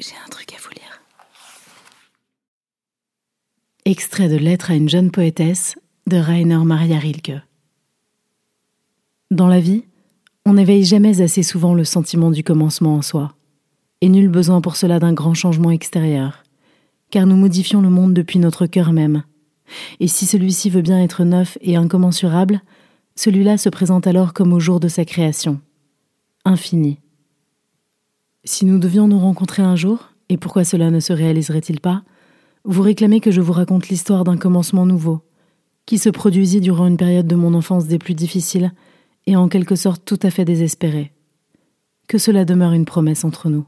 J'ai un truc à vous lire. Extrait de Lettre à une jeune poétesse de Rainer Maria Rilke. Dans la vie, on n'éveille jamais assez souvent le sentiment du commencement en soi, et nul besoin pour cela d'un grand changement extérieur, car nous modifions le monde depuis notre cœur même. Et si celui-ci veut bien être neuf et incommensurable, celui-là se présente alors comme au jour de sa création, infini. Si nous devions nous rencontrer un jour, et pourquoi cela ne se réaliserait-il pas, vous réclamez que je vous raconte l'histoire d'un commencement nouveau, qui se produisit durant une période de mon enfance des plus difficiles et en quelque sorte tout à fait désespérée. Que cela demeure une promesse entre nous.